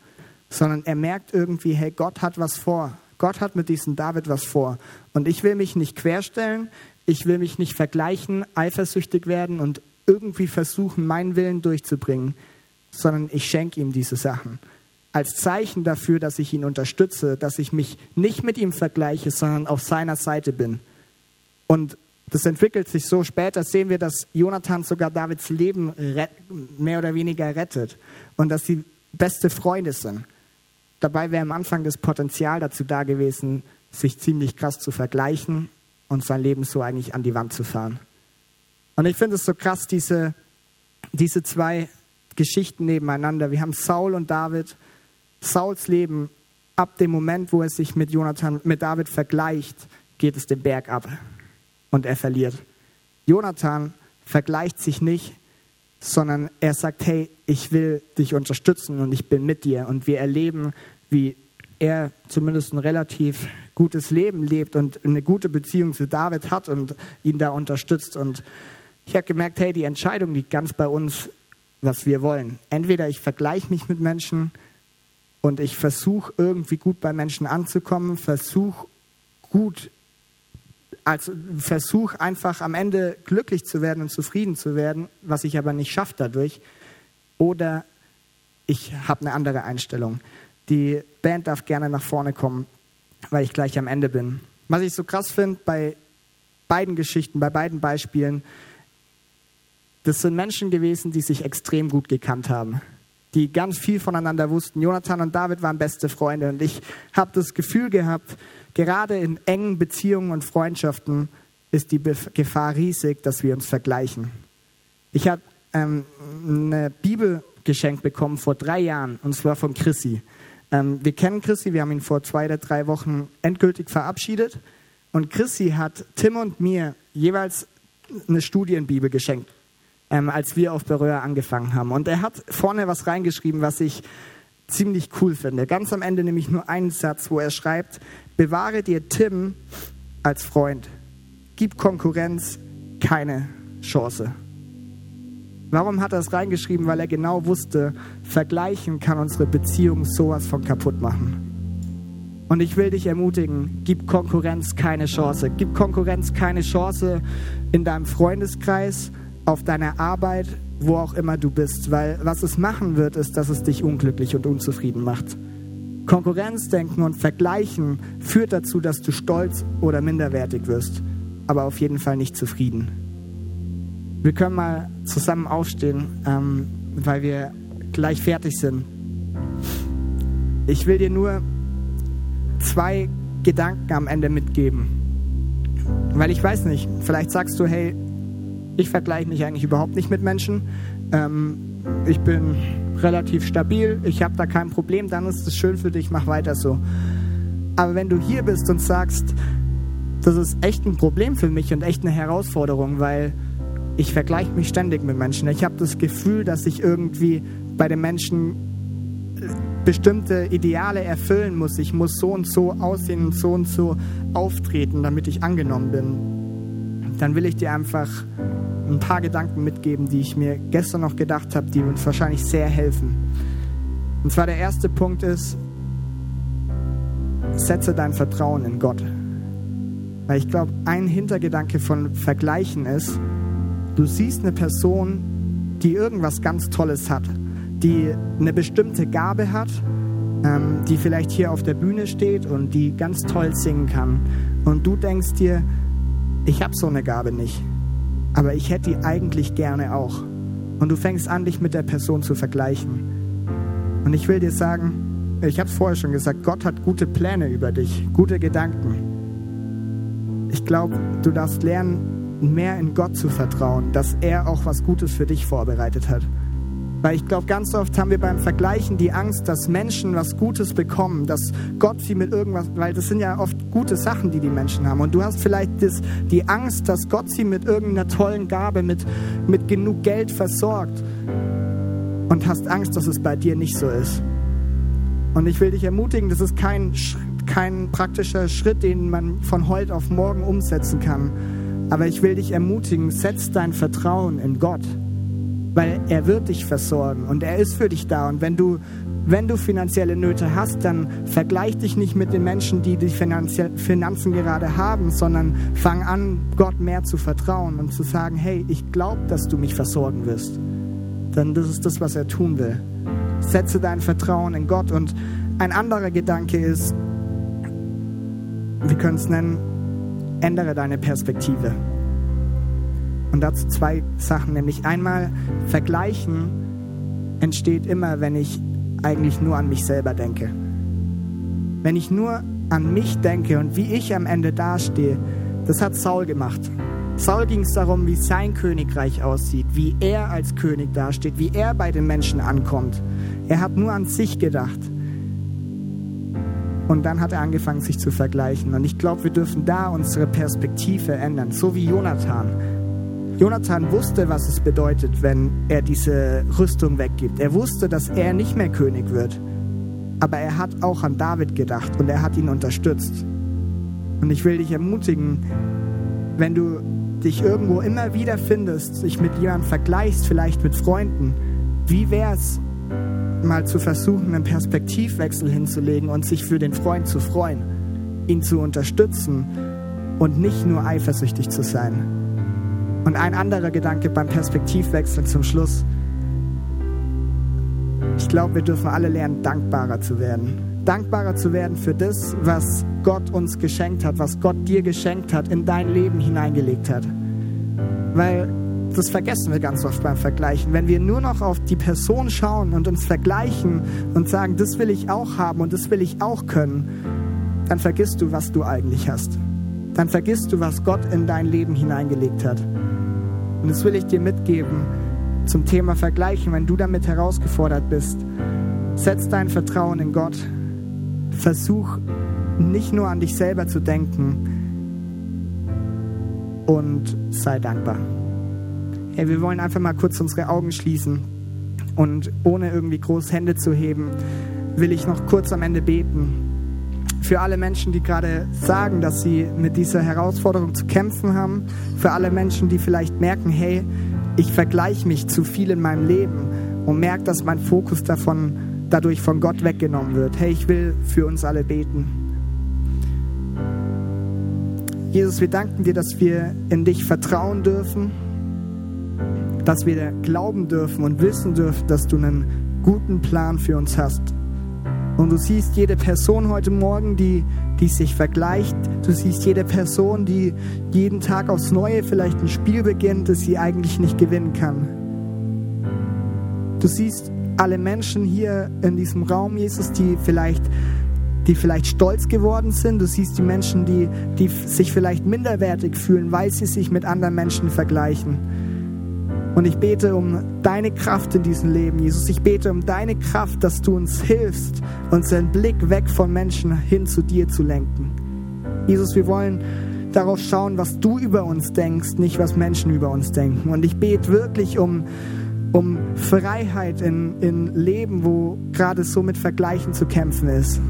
sondern er merkt irgendwie, hey, Gott hat was vor. Gott hat mit diesem David was vor. Und ich will mich nicht querstellen, ich will mich nicht vergleichen, eifersüchtig werden und irgendwie versuchen, meinen Willen durchzubringen, sondern ich schenke ihm diese Sachen. Als Zeichen dafür, dass ich ihn unterstütze, dass ich mich nicht mit ihm vergleiche, sondern auf seiner Seite bin. Und das entwickelt sich so. Später sehen wir, dass Jonathan sogar Davids Leben mehr oder weniger rettet und dass sie beste Freunde sind. Dabei wäre am Anfang das Potenzial dazu da gewesen, sich ziemlich krass zu vergleichen und sein Leben so eigentlich an die Wand zu fahren. Und ich finde es so krass, diese, diese zwei Geschichten nebeneinander. Wir haben Saul und David. Sauls Leben, ab dem Moment, wo er sich mit Jonathan, mit David vergleicht, geht es den Berg ab und er verliert. Jonathan vergleicht sich nicht, sondern er sagt, hey, ich will dich unterstützen und ich bin mit dir. Und wir erleben, wie er zumindest ein relativ gutes Leben lebt und eine gute Beziehung zu David hat und ihn da unterstützt. Und ich habe gemerkt, hey, die Entscheidung liegt ganz bei uns, was wir wollen. Entweder ich vergleiche mich mit Menschen und ich versuche irgendwie gut bei Menschen anzukommen, versuche gut, also versuche einfach am Ende glücklich zu werden und zufrieden zu werden, was ich aber nicht schaffe dadurch. Oder ich habe eine andere Einstellung. Die Band darf gerne nach vorne kommen, weil ich gleich am Ende bin. Was ich so krass finde bei beiden Geschichten, bei beiden Beispielen, das sind Menschen gewesen, die sich extrem gut gekannt haben, die ganz viel voneinander wussten. Jonathan und David waren beste Freunde und ich habe das Gefühl gehabt, gerade in engen Beziehungen und Freundschaften ist die Gefahr riesig, dass wir uns vergleichen. Ich habe ähm, eine Bibel geschenkt bekommen vor drei Jahren und zwar von Chrissy. Ähm, wir kennen Chrissy, wir haben ihn vor zwei oder drei Wochen endgültig verabschiedet. Und Chrissy hat Tim und mir jeweils eine Studienbibel geschenkt, ähm, als wir auf Berührer angefangen haben. Und er hat vorne was reingeschrieben, was ich ziemlich cool finde. Ganz am Ende nämlich nur einen Satz, wo er schreibt, bewahre dir Tim als Freund. Gib Konkurrenz keine Chance. Warum hat er es reingeschrieben? Weil er genau wusste, vergleichen kann unsere Beziehung sowas von kaputt machen. Und ich will dich ermutigen, gib Konkurrenz keine Chance. Gib Konkurrenz keine Chance in deinem Freundeskreis, auf deiner Arbeit, wo auch immer du bist. Weil was es machen wird, ist, dass es dich unglücklich und unzufrieden macht. Konkurrenzdenken und Vergleichen führt dazu, dass du stolz oder minderwertig wirst, aber auf jeden Fall nicht zufrieden. Wir können mal zusammen aufstehen, ähm, weil wir gleich fertig sind. Ich will dir nur zwei Gedanken am Ende mitgeben. Weil ich weiß nicht, vielleicht sagst du, hey, ich vergleiche mich eigentlich überhaupt nicht mit Menschen. Ähm, ich bin relativ stabil, ich habe da kein Problem, dann ist es schön für dich, mach weiter so. Aber wenn du hier bist und sagst, das ist echt ein Problem für mich und echt eine Herausforderung, weil ich vergleiche mich ständig mit Menschen. Ich habe das Gefühl, dass ich irgendwie bei den Menschen äh, bestimmte Ideale erfüllen muss. Ich muss so und so aussehen und so und so auftreten, damit ich angenommen bin. Dann will ich dir einfach ein paar Gedanken mitgeben, die ich mir gestern noch gedacht habe, die uns wahrscheinlich sehr helfen. Und zwar der erste Punkt ist, setze dein Vertrauen in Gott. Weil ich glaube, ein Hintergedanke von Vergleichen ist, du siehst eine Person, die irgendwas ganz Tolles hat, die eine bestimmte Gabe hat, ähm, die vielleicht hier auf der Bühne steht und die ganz toll singen kann. Und du denkst dir, ich habe so eine Gabe nicht, aber ich hätte die eigentlich gerne auch. Und du fängst an, dich mit der Person zu vergleichen. Und ich will dir sagen, ich habe es vorher schon gesagt, Gott hat gute Pläne über dich, gute Gedanken. Ich glaube, du darfst lernen, mehr in Gott zu vertrauen, dass er auch was Gutes für dich vorbereitet hat. Weil ich glaube, ganz oft haben wir beim Vergleichen die Angst, dass Menschen was Gutes bekommen, dass Gott sie mit irgendwas, weil das sind ja oft gute Sachen, die die Menschen haben. Und du hast vielleicht das, die Angst, dass Gott sie mit irgendeiner tollen Gabe, mit, mit genug Geld versorgt. Und hast Angst, dass es bei dir nicht so ist. Und ich will dich ermutigen, das ist kein, kein praktischer Schritt, den man von heute auf morgen umsetzen kann. Aber ich will dich ermutigen, setz dein Vertrauen in Gott weil er wird dich versorgen und er ist für dich da. Und wenn du, wenn du finanzielle Nöte hast, dann vergleich dich nicht mit den Menschen, die die Finanzen gerade haben, sondern fang an, Gott mehr zu vertrauen und zu sagen, hey, ich glaube, dass du mich versorgen wirst. Denn das ist das, was er tun will. Setze dein Vertrauen in Gott. Und ein anderer Gedanke ist, wir können es nennen, ändere deine Perspektive. Und dazu zwei Sachen, nämlich einmal vergleichen entsteht immer, wenn ich eigentlich nur an mich selber denke. Wenn ich nur an mich denke und wie ich am Ende dastehe, das hat Saul gemacht. Saul ging es darum, wie sein Königreich aussieht, wie er als König dasteht, wie er bei den Menschen ankommt. Er hat nur an sich gedacht. Und dann hat er angefangen, sich zu vergleichen. Und ich glaube, wir dürfen da unsere Perspektive ändern, so wie Jonathan. Jonathan wusste, was es bedeutet, wenn er diese Rüstung weggibt. Er wusste, dass er nicht mehr König wird. Aber er hat auch an David gedacht und er hat ihn unterstützt. Und ich will dich ermutigen, wenn du dich irgendwo immer wieder findest, dich mit jemandem vergleichst, vielleicht mit Freunden, wie wäre es, mal zu versuchen, einen Perspektivwechsel hinzulegen und sich für den Freund zu freuen, ihn zu unterstützen und nicht nur eifersüchtig zu sein. Und ein anderer Gedanke beim Perspektivwechsel zum Schluss. Ich glaube, wir dürfen alle lernen, dankbarer zu werden. Dankbarer zu werden für das, was Gott uns geschenkt hat, was Gott dir geschenkt hat, in dein Leben hineingelegt hat. Weil das vergessen wir ganz oft beim Vergleichen. Wenn wir nur noch auf die Person schauen und uns vergleichen und sagen, das will ich auch haben und das will ich auch können, dann vergisst du, was du eigentlich hast. Dann vergisst du, was Gott in dein Leben hineingelegt hat. Und das will ich dir mitgeben zum Thema Vergleichen, wenn du damit herausgefordert bist. Setz dein Vertrauen in Gott. Versuch nicht nur an dich selber zu denken und sei dankbar. Hey, wir wollen einfach mal kurz unsere Augen schließen und ohne irgendwie groß Hände zu heben, will ich noch kurz am Ende beten für alle Menschen, die gerade sagen, dass sie mit dieser Herausforderung zu kämpfen haben, für alle Menschen, die vielleicht merken, hey, ich vergleiche mich zu viel in meinem Leben und merke, dass mein Fokus davon dadurch von Gott weggenommen wird. Hey, ich will für uns alle beten. Jesus, wir danken dir, dass wir in dich vertrauen dürfen, dass wir glauben dürfen und wissen dürfen, dass du einen guten Plan für uns hast. Und du siehst jede Person heute Morgen, die, die sich vergleicht. Du siehst jede Person, die jeden Tag aufs Neue vielleicht ein Spiel beginnt, das sie eigentlich nicht gewinnen kann. Du siehst alle Menschen hier in diesem Raum, Jesus, die vielleicht die vielleicht stolz geworden sind. Du siehst die Menschen, die, die sich vielleicht minderwertig fühlen, weil sie sich mit anderen Menschen vergleichen. Und ich bete um deine Kraft in diesem Leben, Jesus. Ich bete um deine Kraft, dass du uns hilfst, unseren Blick weg von Menschen hin zu dir zu lenken. Jesus, wir wollen darauf schauen, was du über uns denkst, nicht was Menschen über uns denken. Und ich bete wirklich um, um Freiheit in, in Leben, wo gerade so mit Vergleichen zu kämpfen ist.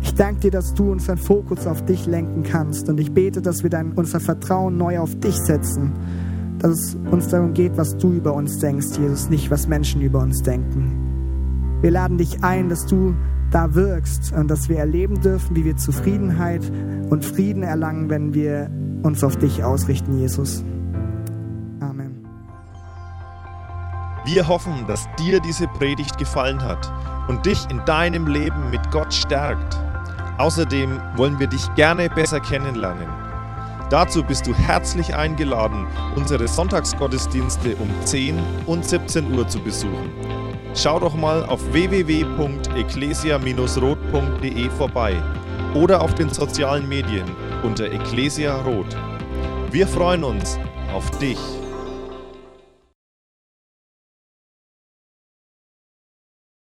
Ich danke dir, dass du unseren Fokus auf dich lenken kannst. Und ich bete, dass wir dann unser Vertrauen neu auf dich setzen dass es uns darum geht, was du über uns denkst, Jesus, nicht was Menschen über uns denken. Wir laden dich ein, dass du da wirkst und dass wir erleben dürfen, wie wir Zufriedenheit und Frieden erlangen, wenn wir uns auf dich ausrichten, Jesus. Amen. Wir hoffen, dass dir diese Predigt gefallen hat und dich in deinem Leben mit Gott stärkt. Außerdem wollen wir dich gerne besser kennenlernen. Dazu bist du herzlich eingeladen, unsere Sonntagsgottesdienste um 10 und 17 Uhr zu besuchen. Schau doch mal auf www.ecclesia-rot.de vorbei oder auf den sozialen Medien unter Ecclesia Rot. Wir freuen uns auf dich.